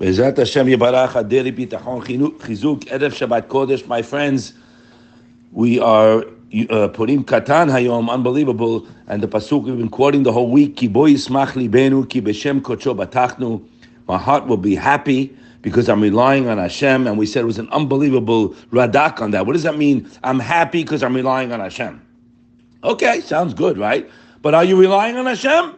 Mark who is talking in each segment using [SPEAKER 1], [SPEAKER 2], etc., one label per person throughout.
[SPEAKER 1] Bezrat Hashem Yibarach Aderi Bitachon Chizuk Erev Shabbat Kodesh. My friends, we are uh, Purim Katan Hayom, unbelievable. And the pasuk we've been quoting the whole week. Ki bo yismach libenu ki b'shem kocho batachnu. My heart will be happy because I'm relying on Hashem. And we said it was an unbelievable radak on that. What does that mean? I'm happy because I'm relying on Hashem. Okay, sounds good, right? But are you relying on Hashem?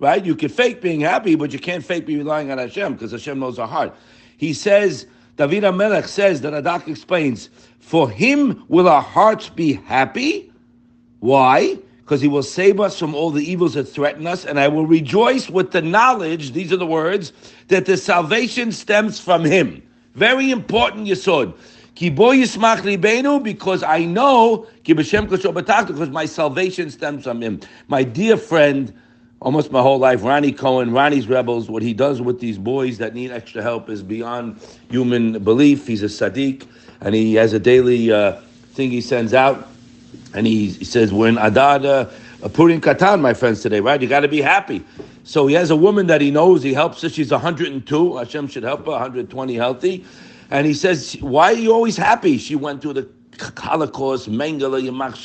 [SPEAKER 1] Right? You can fake being happy, but you can't fake be relying on Hashem because Hashem knows our heart. He says, David Melech says, that Radak explains, for him will our hearts be happy. Why? Because he will save us from all the evils that threaten us, and I will rejoice with the knowledge, these are the words, that the salvation stems from him. Very important yisod. Because I know, because my salvation stems from him. My dear friend, almost my whole life. Ronnie Cohen, Ronnie's Rebels, what he does with these boys that need extra help is beyond human belief. He's a Sadiq, and he has a daily uh, thing he sends out, and he, he says, We're in Adar, uh, Purim Katan, my friends, today, right? You got to be happy. So he has a woman that he knows, he helps her. She's 102. Hashem should help her, 120 healthy. And he says, Why are you always happy? She went through the Holocaust, Mengele, Yamach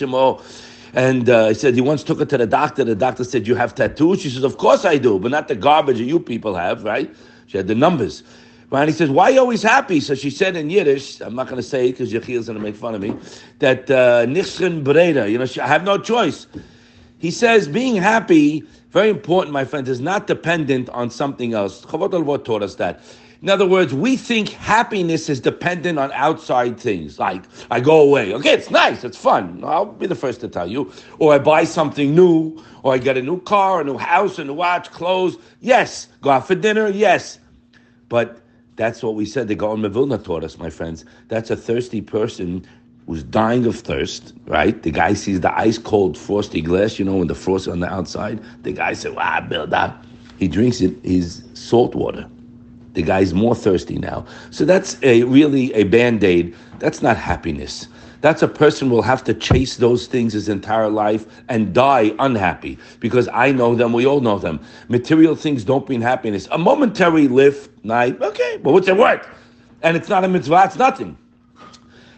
[SPEAKER 1] and uh, he said he once took her to the doctor. The doctor said, "You have tattoos." She says, "Of course I do, but not the garbage that you people have, right?" She had the numbers. Right? he says, "Why are you always happy?" So she said in Yiddish, I'm not going to say it because Yechiel's going to make fun of me. That uh, nichrin breda, you know, she, I have no choice. He says, being happy, very important, my friends, is not dependent on something else. Chavot taught us that. In other words, we think happiness is dependent on outside things. Like, I go away. Okay, it's nice, it's fun. I'll be the first to tell you. Or I buy something new, or I get a new car, a new house, a new watch, clothes. Yes. Go out for dinner. Yes. But that's what we said. The Gaon Mevilna taught us, my friends. That's a thirsty person who's dying of thirst, right? The guy sees the ice cold frosty glass, you know, when the frost on the outside. The guy said, wow, build up. He drinks it, his salt water. The guy's more thirsty now. So that's a really a band-aid. That's not happiness. That's a person will have to chase those things his entire life and die unhappy because I know them, we all know them. Material things don't bring happiness. A momentary lift, night, okay, but what's it worth? And it's not a mitzvah, it's nothing.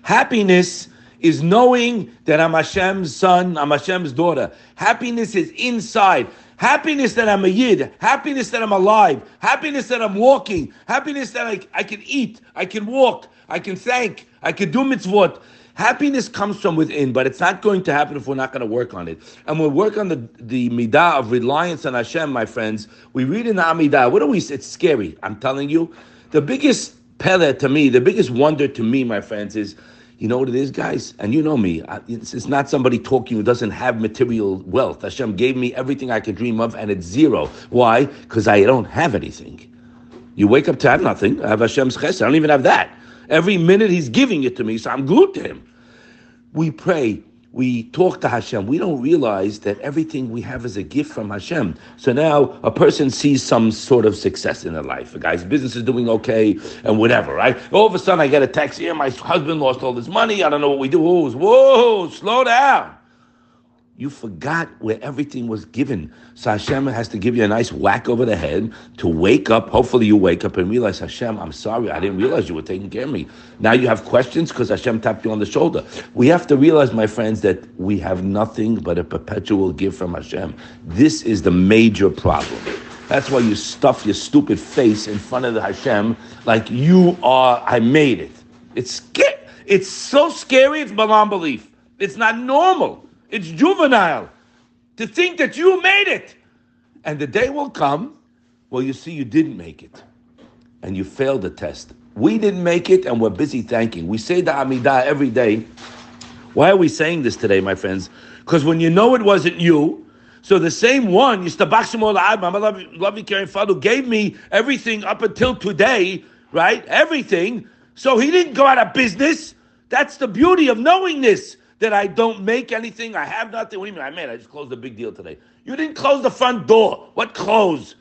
[SPEAKER 1] Happiness is knowing that I'm Hashem's son, I'm Hashem's daughter. Happiness is inside. Happiness that I'm a Yid, happiness that I'm alive, happiness that I'm walking, happiness that I, I can eat, I can walk, I can thank, I can do mitzvot. Happiness comes from within, but it's not going to happen if we're not going to work on it. And we work on the, the midah of reliance on Hashem, my friends. We read in the Amidah, what do we It's scary. I'm telling you. The biggest pele to me, the biggest wonder to me, my friends, is you know what it is, guys? And you know me. It's, not somebody talking who doesn't have material wealth. Hashem gave me everything I could dream of, and it's zero. Why? Because I don't have anything. You wake up to have nothing. I have Hashem's chesed. I don't even have that. Every minute He's giving it to me, so I'm glued to Him. We pray we talk to Hashem, we don't realize that everything we have is a gift from Hashem. So now a person sees some sort of success in their life. A guy's business is doing okay and whatever, right? All of a sudden I get a text here, my husband lost all his money, I don't know what we do. Whoa, whoa, slow down. You forgot where everything was given. So Hashem has to give you a nice whack over the head to wake up. Hopefully, you wake up and realize, Hashem, I'm sorry. I didn't realize you were taking care of me. Now you have questions because Hashem tapped you on the shoulder. We have to realize, my friends, that we have nothing but a perpetual gift from Hashem. This is the major problem. That's why you stuff your stupid face in front of the Hashem like you are, I made it. It's scary. It's so scary, it's beyond belief. It's not normal. It's juvenile to think that you made it. And the day will come well, you see you didn't make it and you failed the test. We didn't make it and we're busy thanking. We say the Amidah every day. Why are we saying this today, my friends? Because when you know it wasn't you, so the same one, my loving caring father, gave me everything up until today, right? Everything. So he didn't go out of business. That's the beauty of knowing this that I don't make anything, I have nothing. What do you mean? I made. I just closed a big deal today. You didn't close the front door. What close?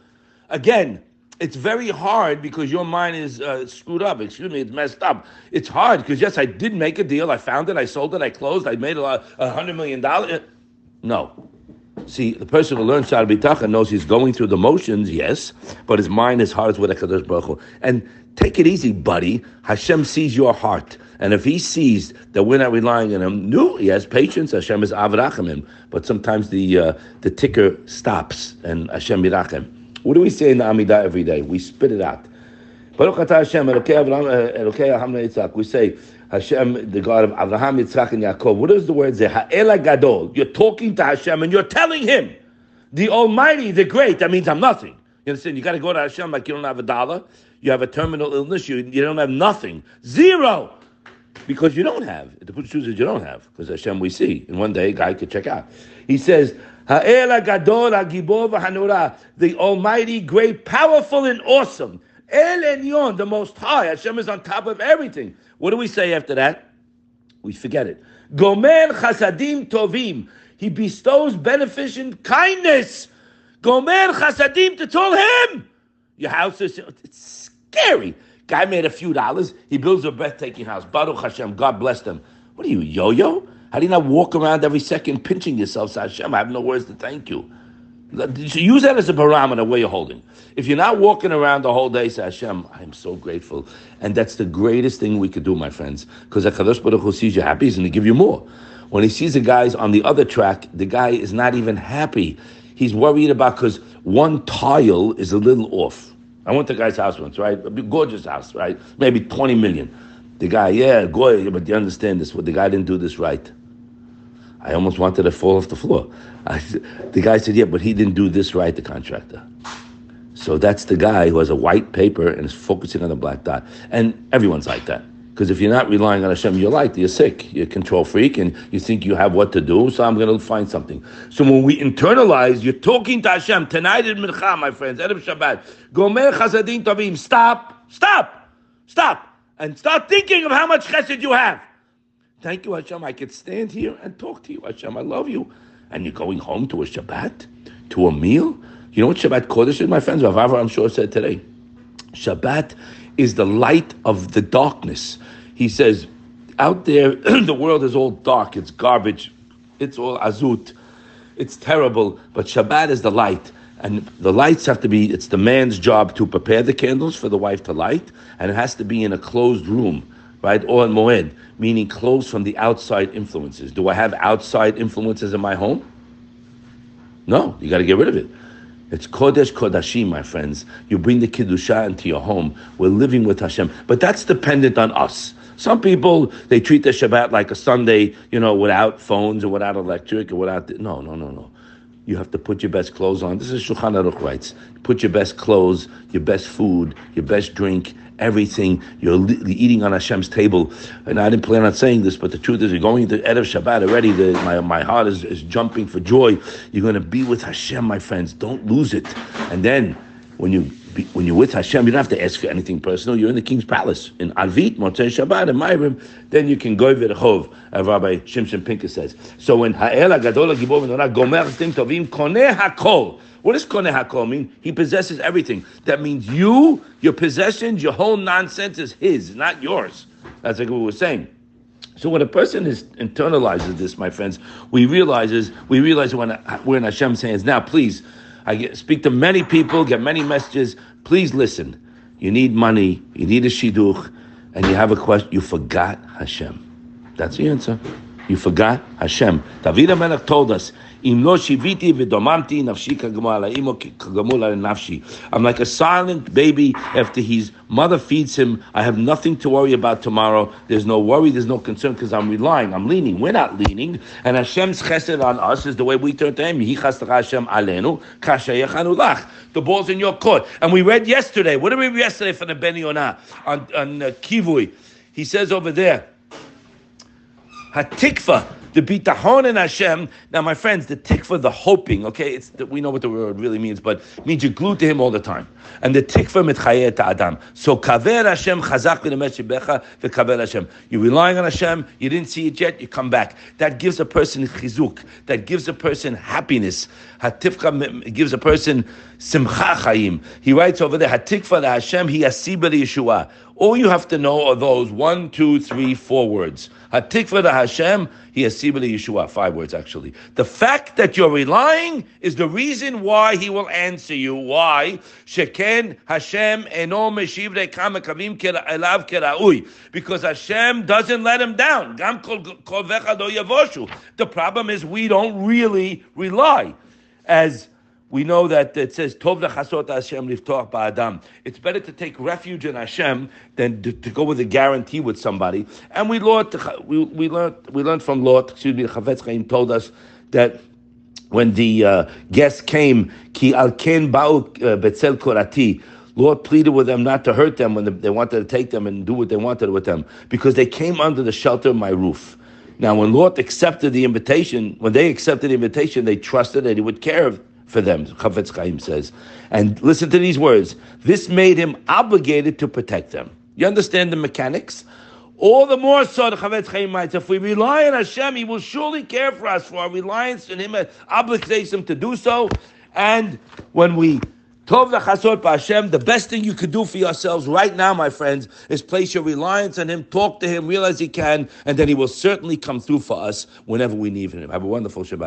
[SPEAKER 1] Again, it's very hard because your mind is uh, screwed up. Excuse me, it's messed up. It's hard because yes, I did make a deal. I found it. I sold it. I closed. I made a, lot, a hundred million dollars. No, See, the person who learns Shar Bitachon knows he's going through the motions, yes, but his mind, his heart is with HaKadosh Baruch Hu. And take it easy, buddy. Hashem sees your heart. And if he sees that we're not relying on him, no, he has patience. Hashem is avrachim But sometimes the uh, the ticker stops and Hashem mirachem. What do we say in the Amidah every day? We spit it out. Baruch atah Hashem, Avraham, We say, Hashem, the God of Abraham, Yitzchak, and Yaakov. What is the word there? Ha'ela Gadol. You're talking to Hashem and you're telling Him, the Almighty, the Great. That means I'm nothing. You understand? You got to go to Hashem like you don't have a dollar. You have a terminal illness. You, you don't have nothing. Zero. Because you don't have. The shoes that you don't have. Because Hashem we see. And one day, a guy could check out. He says, Ha'ela Gadol, Hanura, the Almighty, great, powerful, and awesome. El Elyon, the Most High. Hashem is on top of everything. What do we say after that? We forget it. Gomer chasadim tovim. He bestows beneficent kindness. Gomer chasadim to tell him. Your house is it's scary. Guy made a few dollars. He builds a breathtaking house. Baruch Hashem. God bless them. What are you, yo-yo? How do you not walk around every second pinching yourself? Hashem, I have no words to thank you. Use that as a barometer where you're holding. If you're not walking around the whole day, say Hashem, I am so grateful, and that's the greatest thing we could do, my friends, because Hakadosh Baruch Hu sees you happy, he's going to give you more. When he sees the guys on the other track, the guy is not even happy. He's worried about because one tile is a little off. I went to the guy's house once, right? A gorgeous house, right? Maybe 20 million. The guy, yeah, go, but you understand this. Well, the guy didn't do this right. I almost wanted to fall off the floor. I, the guy said, yeah, but he didn't do this right, the contractor. So that's the guy who has a white paper and is focusing on the black dot. And everyone's like that. Because if you're not relying on Hashem, you're like, you're sick, you're a control freak, and you think you have what to do, so I'm going to find something. So when we internalize, you're talking to Hashem, tonight in Mincha, my friends, Erev Shabbat, Gomer Chazadin Tovim, stop, stop, stop, and start thinking of how much chesed you have. Thank you, Hashem. I could stand here and talk to you, Hashem. I love you. And you're going home to a Shabbat, to a meal. You know what Shabbat Kodesh is, my friends? Rav Avra, I'm sure, said today. Shabbat is the light of the darkness. He says, out there, the world is all dark. It's garbage. It's all azut. It's terrible. But Shabbat is the light. And the lights have to be, it's the man's job to prepare the candles for the wife to light. And it has to be in a closed room right? Or in moed, meaning closed from the outside influences. Do I have outside influences in my home? No, you got to get rid of it. It's Kodesh Kodashim, my friends. You bring the Kiddusha into your home. We're living with Hashem. But that's dependent on us. Some people, they treat the Shabbat like a Sunday, you know, without phones or without electric or without... The, no, no, no, no. You have to put your best clothes on. This is Shulchan Aruch writes. Put your best clothes, your best food, your best drink, everything. You're eating on Hashem's table. And I didn't plan on saying this, but the truth is, you're going into Erev Shabbat already. The, my, my heart is, is jumping for joy. You're going to be with Hashem, my friends. Don't lose it. And then when you when you're with Hashem, you don't have to ask for anything personal. You're in the king's palace in Arvit, Motzei Shabbat, and Ma'arim. Then you can go Chov, as uh, Rabbi Shimshon Pinkus says. So when Ha'el Gadol Gibor Gomer Tim Tovim Koneh Hakol. What does Koneh Hakol mean? He possesses everything. That means you, your possessions, your whole nonsense is his, not yours. That's like what we were saying. So when a person is internalizes this, my friends, we realizes we realize when we're in Hashem's hands. Now, please, I get, speak to many people, get many messages. Please listen. You need money, you need a shidduch, and you have a question. You forgot Hashem. That's the answer. You forgot Hashem. David HaMelech told us, I'm like a silent baby after his mother feeds him. I have nothing to worry about tomorrow. There's no worry, there's no concern because I'm relying, I'm leaning. We're not leaning. And Hashem's chesed on us is the way we turn to Him. The ball's in your court. And we read yesterday, what did we read yesterday from the Ben Yonah on, on uh, Kivui? He says over there, Hatikva, the bitahon in Hashem. Now, my friends, the tikva, the hoping, okay, it's the, we know what the word really means, but means you're glued to Him all the time. And the tikva mitchayet adam. So kaver Hashem chazak v'nemet v'kaver Hashem. You're relying on Hashem. You didn't see it yet. You come back. That gives a person chizuk. That gives a person happiness. Hatikva gives a person simcha chayim. He writes over there, hatikva Hashem hi asiba Yeshua. All you have to know are those one, two, three, four words. Hatikva to Hashem, he has Siba Yeshua. Five words actually. The fact that you're relying is the reason why he will answer you. Why? Sheken Hashem eno meshiv kavim elav keraui. Because Hashem doesn't let him down. Gam kol yavoshu. The problem is we don't really rely. As we know that it says Tov Hashem ba'adam. It's better to take refuge in Hashem than to, to, go with a guarantee with somebody. And we learned we, we learned we learned from Lot. Excuse me, Chafetz Chaim told us that when the uh, guests came, ki al ken ba'u uh, betzel korati. Lot pleaded with them not to hurt them when they wanted to take them and do what they wanted with them because they came under the shelter of my roof. Now, when Lot accepted the invitation, when they accepted the invitation, they trusted that He would care for them, Chafetz Chaim says. And listen to these words. This made him obligated to protect them. You understand the mechanics? All the more so, the Chafetz Chaim writes, if we rely on Hashem, He will surely care for us, for our reliance in Him obligates Him to do so. And when we Tov Chasot Hashem, the best thing you could do for yourselves right now, my friends, is place your reliance on Him, talk to Him, realize He can, and then He will certainly come through for us whenever we need Him. Have a wonderful Shabbat.